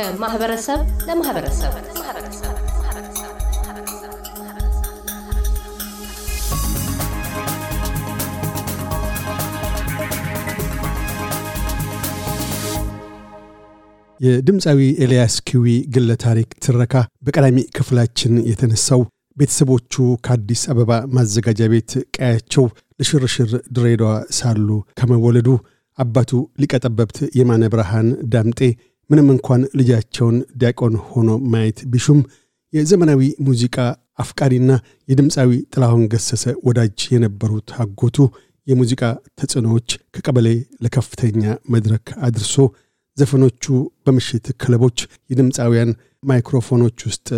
ከማህበረሰብ ለማህበረሰብ። የድምፃዊ ኤልያስ ኪዊ ግለ ታሪክ ትረካ በቀዳሚ ክፍላችን የተነሳው ቤተሰቦቹ ከአዲስ አበባ ማዘጋጃ ቤት ቀያቸው ለሽርሽር ድሬዳዋ ሳሉ ከመወለዱ አባቱ ሊቀጠበብት የማነ ብርሃን ዳምጤ ምንም እንኳን ልጃቸውን ዲያቆን ሆኖ ማየት ቢሹም የዘመናዊ ሙዚቃ አፍቃሪና የድምፃዊ ጥላሁን ገሰሰ ወዳጅ የነበሩት አጎቱ የሙዚቃ ተጽዕኖዎች ከቀበሌ ለከፍተኛ መድረክ አድርሶ ዘፈኖቹ በምሽት ክለቦች የድምፃውያን ማይክሮፎኖች ውስጥ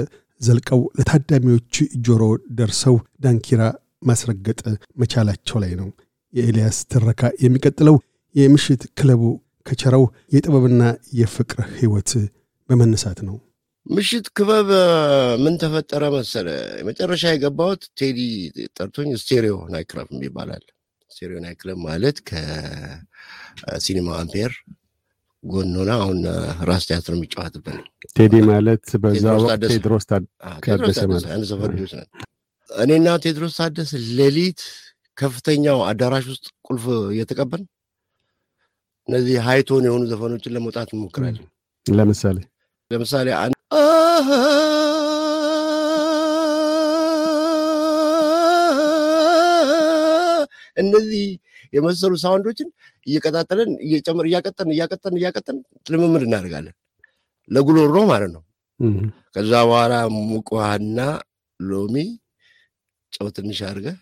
ዘልቀው ለታዳሚዎች ጆሮ ደርሰው ዳንኪራ ማስረገጥ መቻላቸው ላይ ነው። የኤልያስ ትረካ የሚቀጥለው የምሽት ክለቡ ከቸረው የጥበብና የፍቅር ህይወት በመነሳት ነው። ምሽት ክበብ ምን ተፈጠረ መሰለ? የመጨረሻ የገባሁት ቴዲ ጠርቶኝ ስቴሪዮ nightclub ይባላል። ስቴሪዮ nightclub ማለት ከሲኒማ አምፒር ጎን ሆነ አሁን ራስ ቲያትር የሚጫወትብን ቴዲ ማለት በዛ ወቅት ቴድሮስ ታደሰ አንድ ሰፈር ልጆች ነን። እኔና ቴድሮስ ታደሰ ሌሊት ከፍተኛው አዳራሽ ውስጥ ቁልፍ እየተቀበል እነዚህ ሃይቶን የሆኑ ዘፈኖችን ለመውጣት እንሞክራለን። ለምሳሌ ለምሳሌ እነዚህ የመሰሉ ሳውንዶችን እየቀጣጠለን እየጨምር እያቀጠን እያቀጠን እያቀጠን ልምምድ እናደርጋለን። ለጉሮሮ ማለት ነው። ከዛ በኋላ ሙቅ ውሃና ሎሚ ጨው ትንሽ አድርገህ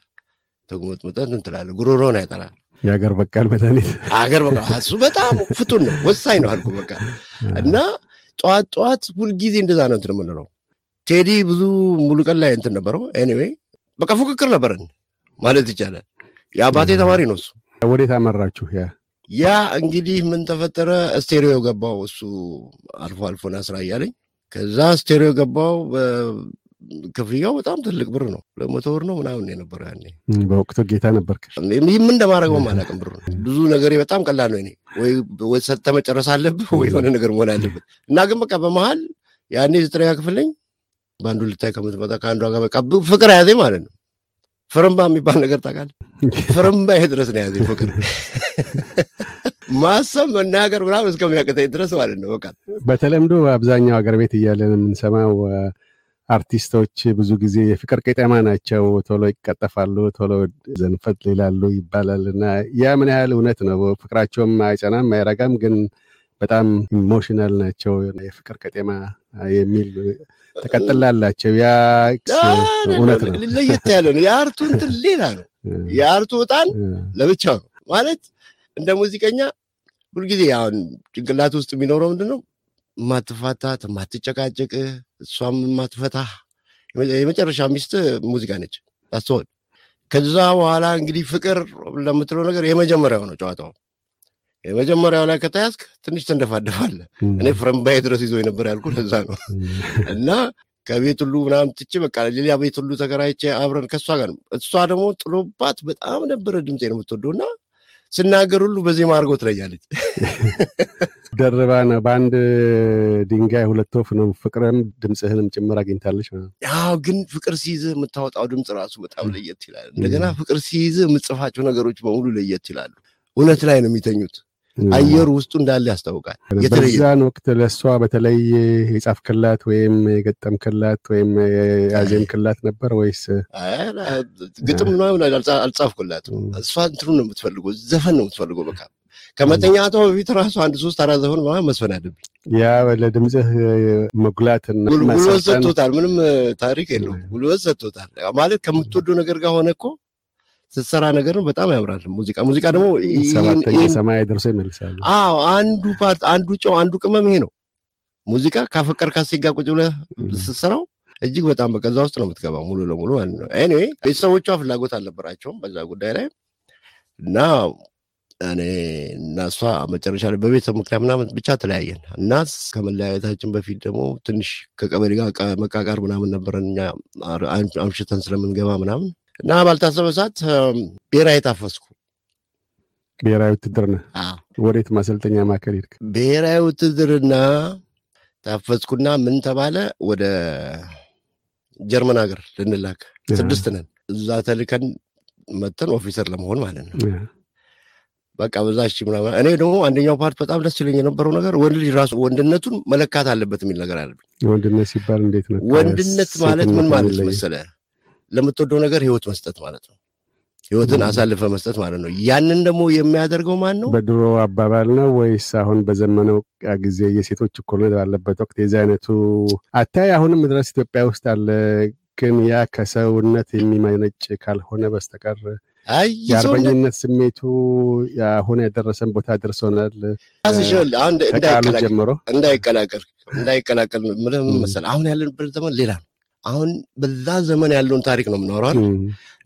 ተጉመጥምጠህ እንትላለን። ጉሮሮን ያጠራል። የሀገር በቀል መድኃኒት ሀገር በቃ እሱ በጣም ፍቱን ነው፣ ወሳኝ ነው አልኩ በቃ እና ጠዋት ጠዋት ሁልጊዜ እንደዛ ነው እንትን የምንለው። ቴዲ ብዙ ሙሉ ቀን ላይ እንትን ነበረው። anyway በቃ ፉክክር ነበረን ማለት ይቻላል። የአባቴ ተማሪ ነው እሱ። ወዴት አመራችሁ? ያ ያ እንግዲህ ምን ተፈጠረ? ስቴሪዮ ገባው እሱ አልፎ አልፎና ስራ እያለኝ ከዛ ስቴሪዮ ገባው። ክፍያው በጣም ትልቅ ብር ነው። ለመቶ ብር ነው ምናምን የነበረው ያኔ። በወቅቱ ጌታ ነበርክ። ምን እንደማደርገው አላውቅም። ብር ብዙ ነገር በጣም ቀላል ነው። እኔ ወይ ሰጥተህ መጨረስ አለብህ ወይ የሆነ ነገር መሆን አለብህ እና ግን በቃ በመሀል ያኔ ዘጠነኛ ክፍል ነኝ። በአንዱ ልታይ ከምትመጣ ከአንዷ ጋር በቃ ፍቅር ያዘኝ ማለት ነው። ፍርንባ የሚባል ነገር ታውቃለህ? ፍርንባ ይሄ ድረስ ነው ያዘኝ ፍቅር ማሰብ መናገር ምናምን እስከሚያቅተኝ ድረስ ማለት ነው። በቃ በተለምዶ አብዛኛው ሀገር ቤት እያለን የምንሰማው አርቲስቶች ብዙ ጊዜ የፍቅር ቄጠማ ናቸው። ቶሎ ይቀጠፋሉ፣ ቶሎ ዘንፈት ይላሉ ይባላል እና ያ ምን ያህል እውነት ነው? ፍቅራቸውም አይጸናም አይረጋም፣ ግን በጣም emotional ናቸው። የፍቅር ቄጠማ የሚል ተቀጥላላቸው። ያ እውነት ነው። ለየት ያለ ነው። የአርቱ እንትን ሌላ ነው። የአርቱ ዕጣን ለብቻ ነው ማለት እንደ ሙዚቀኛ ሁልጊዜ አሁን ጭንቅላት ውስጥ የሚኖረው ምንድን ነው? የማትፋታት የማትጨቃጨቅ እሷም የማትፈታ የመጨረሻ ሚስት ሙዚቃ ነች። ታስሆን ከዛ በኋላ እንግዲህ ፍቅር ለምትለው ነገር የመጀመሪያው ነው ጨዋታው። የመጀመሪያው ላይ ከተያዝክ ትንሽ ተንደፋደፋለ። እኔ ፍረምባዬ ድረስ ይዞ የነበር ያልኩ ለዛ ነው። እና ከቤት ሁሉ ምናምን ትቼ በቃ ሌላ ቤት ሁሉ ተከራይቼ አብረን ከእሷ ጋር እሷ ደግሞ ጥሎባት በጣም ነበረ ድምፄ ነው የምትወደው እና ስናገር ሁሉ በዜማ አድርገው ትለኛለች። ደርባ ነው በአንድ ድንጋይ ሁለት ወፍ ነው። ፍቅርም ድምፅህንም ጭምር አግኝታለች። ያው ግን ፍቅር ሲይዝህ የምታወጣው ድምፅ ራሱ በጣም ለየት ይላል። እንደገና ፍቅር ሲይዝህ የምጽፋቸው ነገሮች በሙሉ ለየት ይላሉ። እውነት ላይ ነው የሚተኙት። አየሩ ውስጡ እንዳለ ያስታውቃል። በዛን ወቅት ለእሷ በተለይ የጻፍክላት ወይም የገጠምክላት ወይም ያዜምክላት ነበር ወይስ? ግጥም ምናምን አልጻፍኩላትም። እሷ እንትኑ ነው የምትፈልገው፣ ዘፈን ነው የምትፈልገው። በቃ ከመተኛቷ በፊት ራሱ አንድ ሶስት አራት ዘፈን ምናምን መስፈን አለብኝ። ያ ለድምፅህ መጉላትና ጉልበት ሰጥቶታል። ምንም ታሪክ የለውም። ጉልበት ሰጥቶታል ማለት ከምትወደው ነገር ጋር ሆነ እኮ ስትሰራ ነገር ነው በጣም ያምራል። ሙዚቃ ሙዚቃ ደግሞ ሰማይ ደርሶ ይመልሳሉ። አዎ አንዱ part አንዱ ጨው አንዱ ቅመም ይሄ ነው። ሙዚቃ ካፈቀር ካሴጋ ቁጭ ብለህ ስትሰራው እጅግ በጣም በቀዛ ውስጥ ነው የምትገባው ሙሉ ለሙሉ ማለት ነው። anyway ቤተሰቦቿ ፍላጎት አልነበራቸውም በዛ ጉዳይ ላይ እና እኔ እና እሷ መጨረሻ ላይ በቤተሰብ ምክንያት ምናምን ብቻ ተለያየን እና ከመለያየታችን በፊት ደግሞ ትንሽ ከቀበሌ ጋር መቃቃር ምናምን ነበረን እኛ አምሽተን ስለምንገባ ምናምን እና ባልታሰበ ሰዓት ብሔራዊ ታፈስኩ። ብሔራዊ ውትድርና ወዴት ማሰልጠኛ ማዕከል ሄድክ? ብሔራዊ ውትድርና ታፈዝኩና ምን ተባለ? ወደ ጀርመን ሀገር ልንላክ። ስድስት ነን። እዛ ተልከን መተን ኦፊሰር ለመሆን ማለት ነው። በቃ በዛች ምናምን። እኔ ደግሞ አንደኛው part በጣም ደስ ይለኝ የነበረው ነገር ወንድ ልጅ ራሱ ወንድነቱን መለካት አለበት የሚል ነገር አለብኝ ወንድነት ሲባል እንዴት ነው? ወንድነት ማለት ምን ማለት መሰለ ለምትወደው ነገር ህይወት መስጠት ማለት ነው። ህይወትን አሳልፈ መስጠት ማለት ነው። ያንን ደግሞ የሚያደርገው ማን ነው በድሮ አባባል ነው ወይስ አሁን በዘመነው ጊዜ የሴቶች እኩልነት ባለበት ወቅት የዚህ አይነቱ አታይ አሁንም ድረስ ኢትዮጵያ ውስጥ አለ? ግን ያ ከሰውነት የሚመነጭ ካልሆነ በስተቀር የአርበኝነት ስሜቱ አሁን ያደረሰን ቦታ ደርሶናል። ከቃሉ ጀምሮ? እንዳይቀላቀል እንዳይቀላቀል ምን? መሰለህ። አሁን ያለንበት ዘመን ሌላ ነው አሁን በዛ ዘመን ያለውን ታሪክ ነው የምናወራው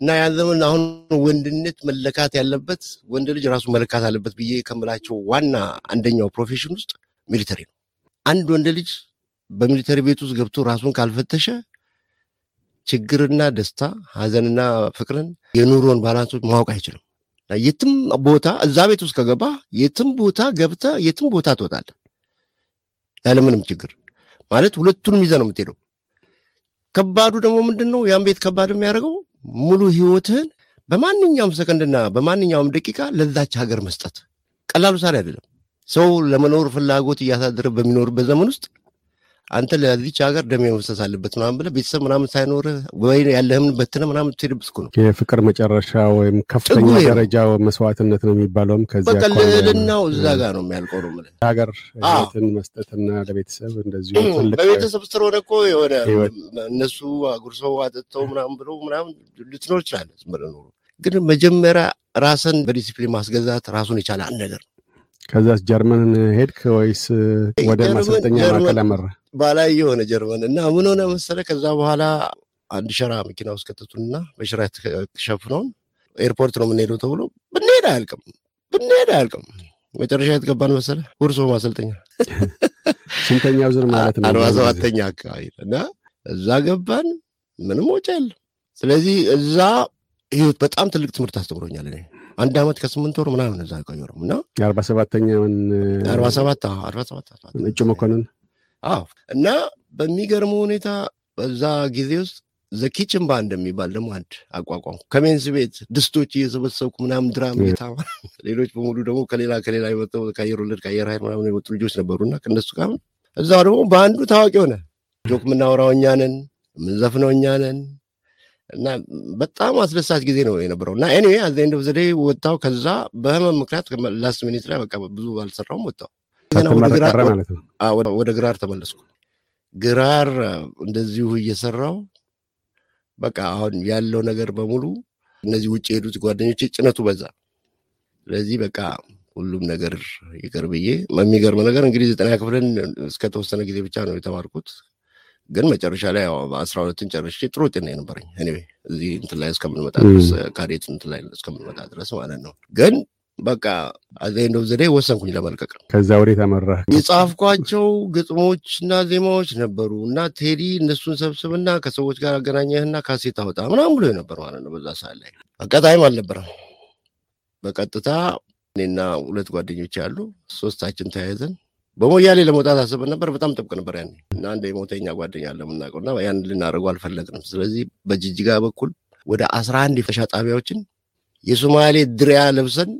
እና ያ ዘመን አሁን ወንድነት መለካት ያለበት ወንድ ልጅ ራሱ መለካት አለበት ብዬ ከምላቸው ዋና አንደኛው profession ውስጥ military ነው። አንድ ወንድ ልጅ በ military ቤት ውስጥ ገብቶ ራሱን ካልፈተሸ ችግርና ደስታ ሀዘንና ፍቅርን የኑሮን balance ኦች ማወቅ አይችልም። የትም ቦታ እዛ ቤት ውስጥ ከገባ የትም ቦታ ገብተ የትም ቦታ ትወጣለ ያለምንም ችግር ማለት ሁለቱንም ይዘ ነው የምትሄደው ከባዱ ደግሞ ምንድን ነው ያን ቤት ከባድ የሚያደርገው ሙሉ ህይወትህን በማንኛውም ሰከንድና በማንኛውም ደቂቃ ለዛች ሀገር መስጠት። ቀላሉ ሳሪ አይደለም። ሰው ለመኖር ፍላጎት እያሳደረ በሚኖርበት ዘመን ውስጥ አንተ ለዚች ሀገር ደሜ መፍሰስ አለበት ምናምን ብለህ ቤተሰብ ምናምን ሳይኖር ወይ ያለህምን በትነ ምናምን ትሄድብስ ነው። የፍቅር መጨረሻ ወይም ከፍተኛ ደረጃ መስዋዕትነት ነው የሚባለውም ከዚያ ልዕልናው እዛ ጋር ነው የሚያልቀው ነው የምልህ። ሀገር ህይወትን መስጠትና ለቤተሰብ እንደዚሁ በቤተሰብ ስትሆነ እኮ የሆነ እነሱ አጉርሰው አጠጥተው ምናምን ብለው ምናምን ልትኖር ይችላለህ ዝም ብለህ ኖሮ። ግን መጀመሪያ ራስን በዲሲፕሊን ማስገዛት ራሱን የቻለ አንድ ነገር ከዛስ ጀርመንን ሄድክ ወይስ ወደ ማሰልጠኛ ማዕከል አመራ? ባላይ የሆነ ጀርመን እና ምን ሆነ መሰለ፣ ከዛ በኋላ አንድ ሸራ መኪና ውስጥ ከተቱንና በሸራ የተሸፍነውን ኤርፖርት ነው የምንሄደው ተብሎ ብንሄድ አያልቅም ብንሄድ አያልቅም። መጨረሻ የተገባን መሰለ ሁርሶ ማሰልጠኛ ስንተኛው ዙር ማለት ነው? አርባ ሰባተኛ አካባቢ እና እዛ ገባን። ምንም ወጪ የለም። ስለዚህ እዛ ህይወት በጣም ትልቅ ትምህርት አስተምሮኛል እኔ አንድ አመት ከስምንት ወር ምናምን እዛ ቆየሁ እና የአርባ ሰባተኛውን አርባ ሰባት አርባ ሰባት እጩ መኮንን አዎ። እና በሚገርሙ ሁኔታ በዛ ጊዜ ውስጥ ዘኪችን ባንድ የሚባል ደግሞ አንድ አቋቋም ከሜንስ ቤት ድስቶች እየሰበሰብኩ ምናምን ድራም ጌታ ሌሎች በሙሉ ደግሞ ከሌላ ከሌላ የመጠው ከአየር ወለድ ከአየር ኃይል ምናምን የመጡ ልጆች ነበሩና ከእነሱ ጋር እዛ ደግሞ በአንዱ ታዋቂ ሆነ። ጆክ የምናወራው እኛ ነን የምንዘፍነው እኛ ነን። እና በጣም አስደሳች ጊዜ ነው የነበረው። እና ኤኒዌይ አዘ ኤንድ ኦፍ ዘ ዴይ ወጣው። ከዛ በህመም ምክንያት last minute ላይ በቃ ብዙ አልሰራውም ወጣው ወደ ግራር ተመለስኩ። ግራር እንደዚሁ እየሰራው በቃ አሁን ያለው ነገር በሙሉ እነዚህ ውጭ የሄዱት ጓደኞቼ ጭነቱ በዛ። ስለዚህ በቃ ሁሉም ነገር ይቅር ብዬ የሚገርም ነገር እንግዲህ ዘጠና ክፍልን እስከተወሰነ ጊዜ ብቻ ነው የተማርኩት። ግን መጨረሻ ላይ አስራ ሁለትን ጨርሼ ጥሩ ውጤት ነው የነበረኝ። anyway እዚህ እንትን ላይ እስከምንመጣ ድረስ ካዴት እንትን ላይ እስከምንመጣ ድረስ ማለት ነው። ግን በቃ አዘንዶ ዘዴ ወሰንኩኝ ለመልቀቅ ከዛ ወዴት አመራ የጻፍኳቸው ግጥሞች እና ዜማዎች ነበሩ እና ቴዲ እነሱን ሰብስብና ከሰዎች ጋር አገናኘህና ካሴት አወጣ ምናምን ብሎ ነበር ማለት ነው በዛ ሰዓት ላይ አጋጣሚም አልነበረም በቀጥታ እኔና ሁለት ጓደኞች ያሉ ሶስታችን ተያይዘን በሞያሌ ለመውጣት አስበን ነበር። በጣም ጥብቅ ነበር ያኔ እና አንድ የሞተኛ ጓደኛ አለ የምናውቀው እና ያን ልናደርገው አልፈለግንም። ስለዚህ በጅጅጋ በኩል ወደ አስራ አንድ የፍተሻ ጣቢያዎችን የሶማሌ ድሪያ ለብሰን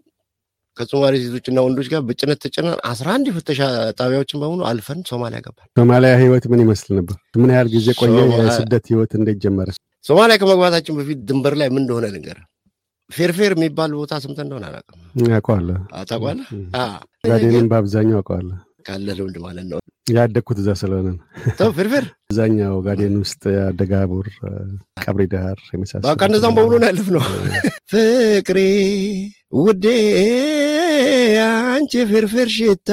ከሶማሌ ሴቶችና ወንዶች ጋር በጭነት ተጭነን አስራ አንድ የፍተሻ ጣቢያዎችን በሙሉ አልፈን ሶማሊያ ገባል። ሶማሊያ ህይወት ምን ይመስል ነበር? ምን ያህል ጊዜ ቆየ? የስደት ህይወት እንዴት ጀመረ? ሶማሊያ ከመግባታችን በፊት ድንበር ላይ ምን እንደሆነ ልንገር። ፌርፌር የሚባል ቦታ ሰምተህ እንደሆነ አላውቅም። አውቀዋለሁ። ታውቀዋለህ? ጋዴንም በአብዛኛው አውቀዋለሁ። ካለ ልምድ ማለት ነው። ያደግኩት እዛ ስለሆነ ነው። ፍርፍር አብዛኛው ጋዴን ውስጥ ደጋቡር፣ ቀብሪ ዳር የመሳሰሉ በቃ እነዛም በሙሉ ነው ያለፍነው። ፍቅሬ ውዴ አንቺ ፍርፍር ሽታ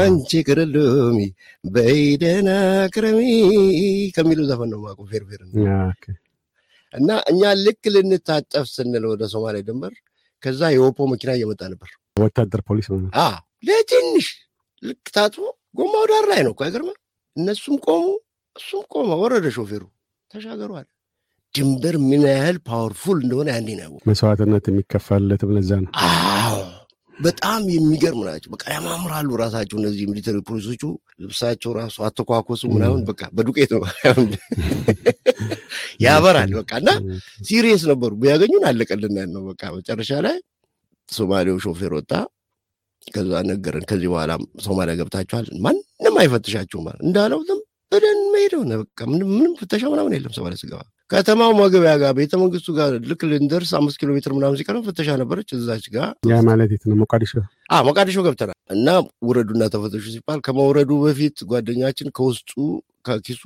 አንቺ ቅርሉሚ በይደና ክረሚ ከሚለው ዘፈን ነው ማቁ ፍርፍር እና እኛ ልክ ልንታጠፍ ስንል ወደ ሶማሌ ድንበር ከዛ የኦፖ መኪና እየመጣ ነበር። ወታደር ፖሊስ ማለት ለትንሽ ልክ ታጥቦ ጎማው ዳር ላይ ነው እኮ አይገርምም? እነሱም ቆሙ፣ እሱም ቆመ። ወረደ ሾፌሩ፣ ተሻገሩ አለ። ድንበር ምን ያህል powerful እንደሆነ ያኔ ነው መስዋዕትነት የሚከፈልለት ለዛ ነው። አዎ በጣም የሚገርም ናቸው። በቃ ያማምራሉ ራሳቸው እነዚህ military ፖሊሶቹ ልብሳቸው ራሱ አተኳኮሱ ምናምን በቃ በዱቄት ነው ያበራል። በቃ እና serious ነበሩ። ቢያገኙን አለቀልን ነው በቃ። መጨረሻ ላይ ሶማሌው ሾፌር ወጣ። ከዛ ነገረን፣ ከዚህ በኋላ ሶማሊያ ገብታችኋል፣ ማንም አይፈትሻችሁም እንዳለው ዝም ብለን መሄደው በቃ ምንም ፍተሻ ምናምን የለም። ሶማሊያ ስገባ ከተማው መግቢያ ጋር ቤተ መንግስቱ ጋር ልክ ልንደርስ አምስት ኪሎ ሜትር ምናምን ሲቀረው ፍተሻ ነበረች። እዛች ጋር ያ ማለት የት ነው? ሞቃዲሾ ሞቃዲሾ ገብተናል እና ውረዱና ተፈተሹ ሲባል ከመውረዱ በፊት ጓደኛችን ከውስጡ ከኪሱ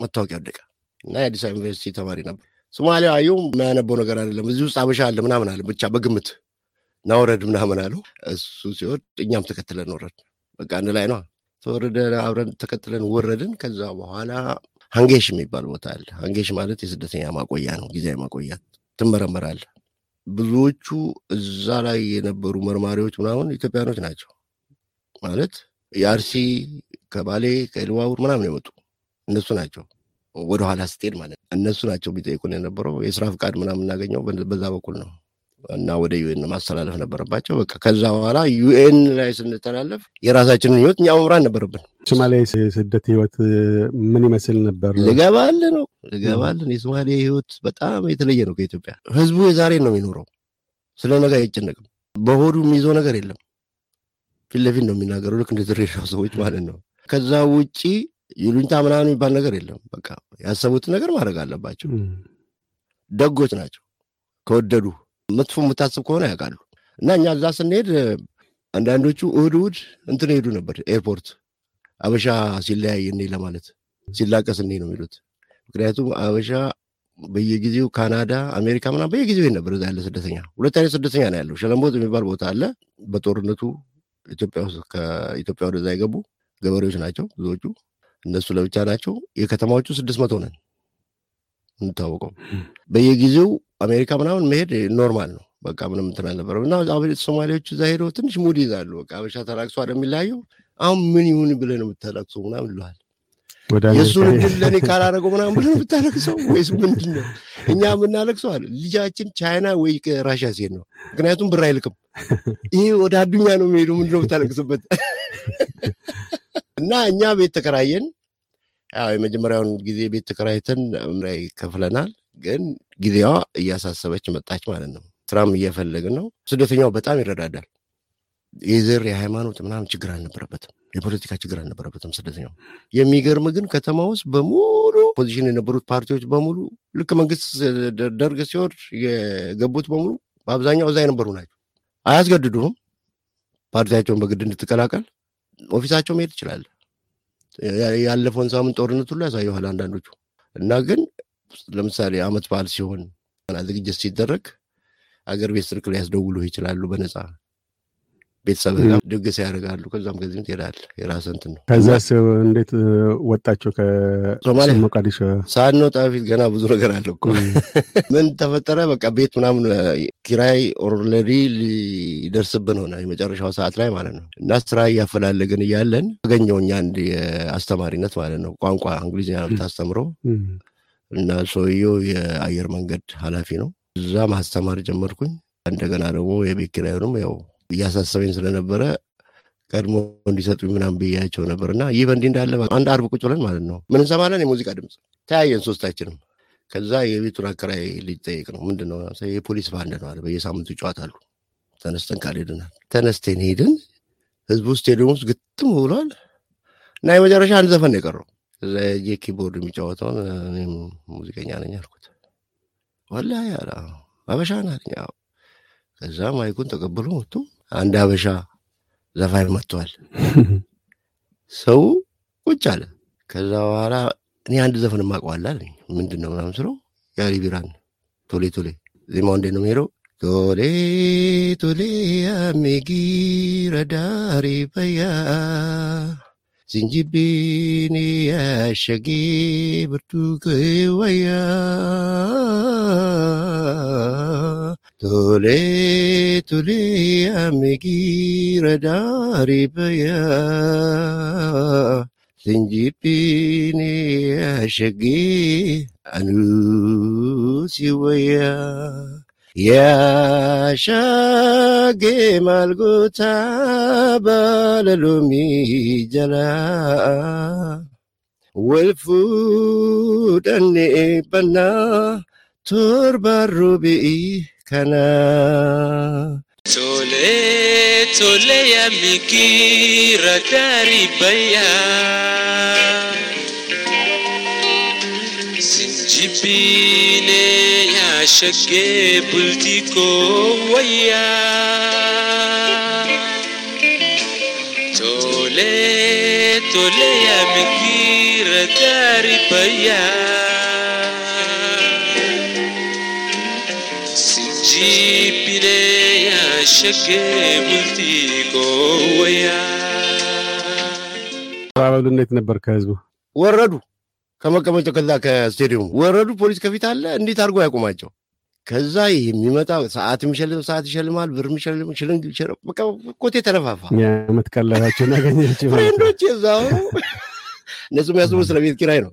መታወቂያ ወደቀ እና የአዲስ አበባ ዩኒቨርሲቲ ተማሪ ነበር። ሶማሊያ አየው የሚያነበው ነገር አይደለም። እዚህ ውስጥ አበሻ አለ ምናምን አለ ብቻ በግምት ናውረድ ምናምን አለው። እሱ ሲወርድ እኛም ተከትለን ወረድ። በቃ አንድ ላይ ነው ተወረደ። አብረን ተከትለን ወረድን። ከዛ በኋላ ሀንጌሽ የሚባል ቦታ አለ። ሀንጌሽ ማለት የስደተኛ ማቆያ ነው፣ ጊዜያዊ ማቆያ። ትመረመራለህ። ብዙዎቹ እዛ ላይ የነበሩ መርማሪዎች ምናምን ኢትዮጵያኖች ናቸው። ማለት የአርሲ ከባሌ ከኢሉባቡር ምናምን የመጡ እነሱ ናቸው። ወደኋላ ስትሄድ ማለት እነሱ ናቸው ቢጠይቁን የነበረው የስራ ፍቃድ ምናምን የምናገኘው በዛ በኩል ነው። እና ወደ UN ማስተላለፍ ነበረባቸው። በቃ ከዛ በኋላ UN ላይ ስንተላለፍ የራሳችንን ህይወት እኛ መምራት ነበረብን። ሶማሌ የስደት ህይወት ምን ይመስል ነበር? ልገባል ነው ልገባልን። የሶማሌ ህይወት በጣም የተለየ ነው ከኢትዮጵያ። ህዝቡ የዛሬን ነው የሚኖረው። ስለ ነገ አይጨነቅም። በሆዱ የሚይዘው ነገር የለም። ፊት ለፊት ነው የሚናገረው፣ ልክ እንደ ድሬዳዋ ሰዎች ማለት ነው። ከዛ ውጪ ይሉኝታ ምናምን የሚባል ነገር የለም። በቃ ያሰቡትን ነገር ማድረግ አለባቸው። ደጎች ናቸው ከወደዱ መጥፎ የምታስብ ከሆነ ያውቃሉ። እና እኛ እዛ ስንሄድ አንዳንዶቹ እሑድ እሑድ እንትን ሄዱ ነበር ኤርፖርት አበሻ ሲለያይ እኔ ለማለት ሲላቀስ እኔ ነው የሚሉት። ምክንያቱም አበሻ በየጊዜው ካናዳ፣ አሜሪካ ምናምን በየጊዜው ነበር እዛ ያለ ስደተኛ። ሁለት አይነት ስደተኛ ነው ያለው። ሸለምቦት የሚባል ቦታ አለ። በጦርነቱ ኢትዮጵያ ውስጥ ከኢትዮጵያ ወደዛ የገቡ ገበሬዎች ናቸው ብዙዎቹ። እነሱ ለብቻ ናቸው። የከተማዎቹ ስድስት መቶ ነን የምንታወቀው በየጊዜው አሜሪካ ምናምን መሄድ normal ነው። በቃ ምንም እንትን አልነበረም። እና ሶማሌዎቹ እዛ ሄደው ትንሽ mood ይዛሉ። በቃ አበሻ ተላቅሶ የሚለያየው። አሁን ምን ይሁን ብለህ ነው የምታለቅሰው ምናምን ይለዋል። የእሱን እድል ለእኔ ካላደረገው ምናምን ብለህ ነው የምታለቅሰው ወይስ ምንድን ነው? እኛ የምናለቅሰው አለ ልጃችን ቻይና ወይ ራሽያ ሲሄድ ነው። ምክንያቱም ብር አይልክም። ይሄ ወደ አዱኛ ነው የሚሄዱ ምንድን ነው የምታለቅስበት? እና እኛ ቤት ተከራየን። የመጀመሪያውን ጊዜ ቤት ተከራይተን ምራይ ከፍለናል። ግን ጊዜዋ እያሳሰበች መጣች ማለት ነው። ስራም እየፈለግን ነው። ስደተኛው በጣም ይረዳዳል። የዘር የሃይማኖት ምናምን ችግር አልነበረበትም። የፖለቲካ ችግር አልነበረበትም ስደተኛው። የሚገርም ግን ከተማ ውስጥ በሙሉ opposition የነበሩት ፓርቲዎች በሙሉ ልክ መንግስት ደርግ ሲወርድ የገቡት በሙሉ በአብዛኛው እዛ የነበሩ ናቸው። አያስገድዱም። ፓርቲያቸውን በግድ እንድትቀላቀል office ኣቸው መሄድ ትችላለህ። ያለፈውን ሳምንት ጦርነት ሁሉ ያሳየኋል አንዳንዶቹ። እና ግን ለምሳሌ አመት በዓል ሲሆን ዝግጅት ሲደረግ አገር ቤት ስልክ ሊያስደውሉ ይችላሉ በነፃ ቤተሰብ ድግስ ያደርጋሉ። ከዛም ከዚህም ትሄዳለህ። የራስህ እንትን ነው። ከዛስ እንዴት ወጣችሁ ሶማሊያ? ከሞቃዲሾ? ሳንወጣ በፊት ገና ብዙ ነገር አለ እኮ። ምን ተፈጠረ? በቃ ቤት ምናምን ኪራይ already ሊደርስብን ሆነ የመጨረሻው ሰዓት ላይ ማለት ነው። እና ስራ እያፈላለግን እያለን አገኘሁኝ አንድ የአስተማሪነት ማለት ነው ቋንቋ እንግሊዝኛ ነው የምታስተምረው እና ሰውየው የአየር መንገድ ኃላፊ ነው። እዛ ማስተማር ጀመርኩኝ። እንደገና ደግሞ የቤት ኪራዩንም ያው እያሳሰበኝ ስለነበረ ቀድሞ እንዲሰጡኝ ምናምን ብያቸው ነበር እና ይህ በእንዲህ እንዳለ አንድ አርብ ቁጭ ብለን ማለት ነው ምን እንሰማለን? የሙዚቃ ድምፅ ተያየን ሶስታችንም። ከዛ የቤቱን አከራይ ልጅ ጠይቅ ነው ምንድን ነው የፖሊስ ባንድ ነው አለ። በየሳምንቱ ይጫወታሉ። ተነስተን ካልሄድናል ተነስተን ሄድን። ህዝቡ ስቴዲየም ውስጥ ግጥም ብሏል እና የመጨረሻ አንድ ዘፈን ነው የቀረው። የኪቦርድ የሚጫወተውን እኔም ሙዚቀኛ ነኝ አልኩት። ወላሂ አለ አበሻ ናት። ከዛ ማይኩን ተቀብሎ መጡ። አንድ አበሻ ዘፋኝ መጥቷል። ሰው ቁጭ አለ። ከዛ በኋላ እኔ አንድ ዘፈን አለኝ። ምንድን ነው ምናምን ስለው ያሊ ቢራን ቶሌ ቶሌ ዜማው እንዴት ነው የሚሄደው? ቶሌ ቶሌ አሜጊ ረዳሪ በያ ዝንጅቢን ያሸጌ ብርቱክ ወያ ቶሌ ቶሌ አሜጊ ረዳሪ በያ ዝንጅቢን ያሸጌ አኑ ሲወያ ያሸጌ ማልጎታ ባለሎሚ ጀላ ወልፉ كنا تولي تولي يا مكيرة تاريبيا سنجبيني يا شقي بلتيكو ويا. تولي تولي يا مكيرة تاريبيا ya mikira karibaya Sinjibine ya shage bultiko waya አቀባበሉ እንዴት ነበር ከህዝቡ? ወረዱ ከመቀመጫው ከዛ ከስቴዲየሙ ወረዱ። ፖሊስ ከፊት አለ። እንዴት አድርጎ ያቆማቸው? ከዛ የሚመጣ ሰዓት የሚሸልም ሰዓት ይሸልማል፣ ብር የሚሸልም ሽልንግ በቃ ኮቴ ተነፋፋ። የዓመት ቀለባቸውን አገኘች ማለት ነው። friend ኦች የዛው እነሱ የሚያስቡ ስለ ቤት ኪራይ ነው።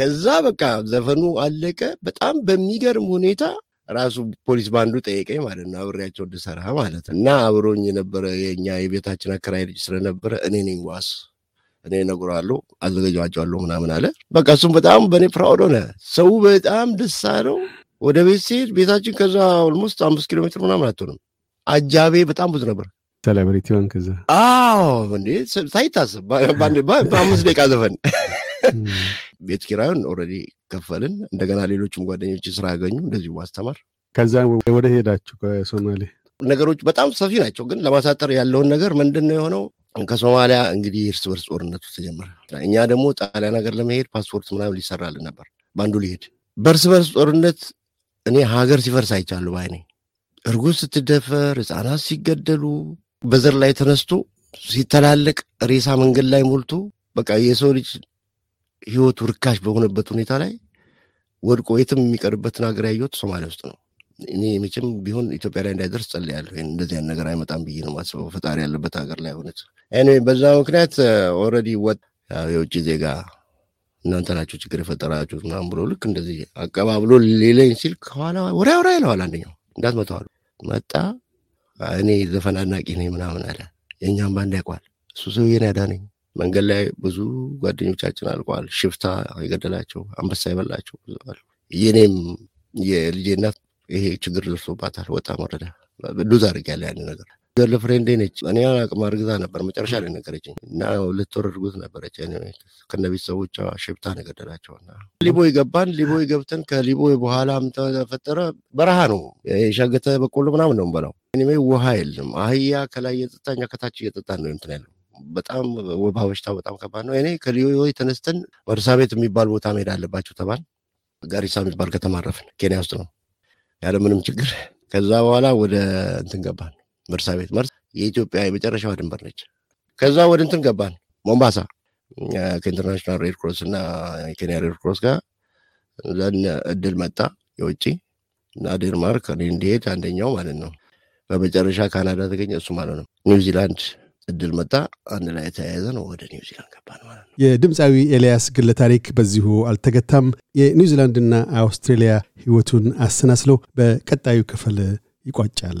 ከዛ በቃ ዘፈኑ አለቀ። በጣም በሚገርም ሁኔታ ራሱ ፖሊስ ባንዱ ጠየቀኝ ማለት ነው፣ አብሬያቸው እንድሰራ ማለት እና አብሮኝ የነበረ የኛ የቤታችን አከራይ ልጅ ስለነበረ እኔ ነኝ ዋስ እኔ እነግረዋለሁ አዘጋጃቸዋለሁ ምናምን አለ። በቃ እሱም በጣም በእኔ proud ሆነ። ሰው በጣም ደስ አለው። ወደ ቤት ሲሄድ ቤታችን ከዛ almost አምስት ኪሎ ሜትር ምናምን አትሆንም። አጃቤ በጣም ብዙ ነበር። celebrity ሆንክ እዛ። አዎ እንዴ ሳይታሰብ በአምስት ደቂቃ ዘፈን ቤት ኪራዩን already ከፈልን። እንደገና ሌሎችም ጓደኞች ስራ ያገኙ እንደዚሁ ማስተማር ከዛ ወደ ሄዳችሁ ከሶማሌ ነገሮች በጣም ሰፊ ናቸው። ግን ለማሳጠር ያለውን ነገር ምንድን ነው የሆነው? ከሶማሊያ እንግዲህ እርስ በርስ ጦርነቱ ተጀመረ። እኛ ደግሞ ጣሊያን ሀገር ለመሄድ ፓስፖርት ምናምን ሊሰራልን ነበር። በአንዱ ሊሄድ በእርስ በርስ ጦርነት እኔ ሀገር ሲፈርስ አይቻሉ ባይኔ እርጉዝ ስትደፈር፣ ህፃናት ሲገደሉ፣ በዘር ላይ ተነስቶ ሲተላለቅ ሬሳ መንገድ ላይ ሞልቶ በቃ የሰው ልጅ ህይወቱ ርካሽ በሆነበት ሁኔታ ላይ ወድቆ የትም የሚቀርበትን ሀገር ያየሁት ሶማሊያ ውስጥ ነው። እኔ መቼም ቢሆን ኢትዮጵያ ላይ እንዳይደርስ ጸልያለሁ። እንደዚህ አይነት ነገር አይመጣም ብዬ ነው የማስበው። ፈጣሪ ያለበት ሀገር ላይ ሆነች። በዛ ምክንያት ኦልሬዲ ወጥ የውጭ ዜጋ እናንተ ናችሁ ችግር የፈጠራችሁት ምናምን ብሎ ልክ እንደዚህ አቀባብሎ ሌለኝ ሲል ከኋላ ወሬ ወሬ ይለዋል። አንደኛው እንዳትመተዋል መጣ። እኔ ዘፈን አድናቂ ነኝ ምናምን አለ። የእኛም ባንድ ያውቋል። እሱ ሰውዬን ያዳነኝ መንገድ ላይ ብዙ ጓደኞቻችን አልቋል። ሽፍታ የገደላቸው አንበሳ የበላቸው ብዙ አሉ። የኔም የልጄ ይሄ ችግር ደርሶባታል። ወጣ መረዳ ዱዝ አድርጌያለሁ ያን ነገር ገርል ፍሬንዴ ነች። እኔ አቅም አርግዛ ነበር መጨረሻ ላይ ነገረችኝ እና ሁለት ወር እርጉዝ ነበረች። ከነ ቤተሰቦቿ ሽፍታ ነው የገደላቸው እና ሊቦይ ገባን። ሊቦይ ገብተን ከሊቦይ በኋላም ተፈጠረ በረሃ ነው የሻገተ በቆሎ ምናምን ነው በላው። እኔ ውሃ የለም። አህያ ከላይ እየጠጣ እኛ ከታች እየጠጣን ነው እንትን ያለው በጣም ወባ በሽታው በጣም ከባድ ነው። እኔ ከሊቦይ ተነስተን መርሳ ቤት የሚባል ቦታ መሄድ አለባቸው ተባል። ጋሪሳ የሚባል ከተማ አረፍን። ኬንያ ውስጥ ነው ያለምንም ችግር። ከዛ በኋላ ወደ እንትን ገባን መርሳ ቤት። መርሳ የኢትዮጵያ የመጨረሻዋ ድንበር ነች። ከዛ ወደ እንትን ገባን ሞምባሳ ከ International Red Cross እና የኬንያ Red Cross ጋር እድል መጣ የውጭ እና ዴንማርክ እንዲሄድ አንደኛው ማለት ነው። በመጨረሻ ካናዳ ተገኘ፣ ማለት ነው። ኒውዚላንድ እድል መጣ። አንድ ላይ ነው። ወደ ኒውዚላንድ ገባን ማለት ነው። የድምፃዊ ኤልያስ ግለ ታሪክ በዚሁ አልተገታም። የኒውዚላንድና አውስትሬሊያ ህይወቱን አሰናስለው በቀጣዩ ክፍል ይቋጫል።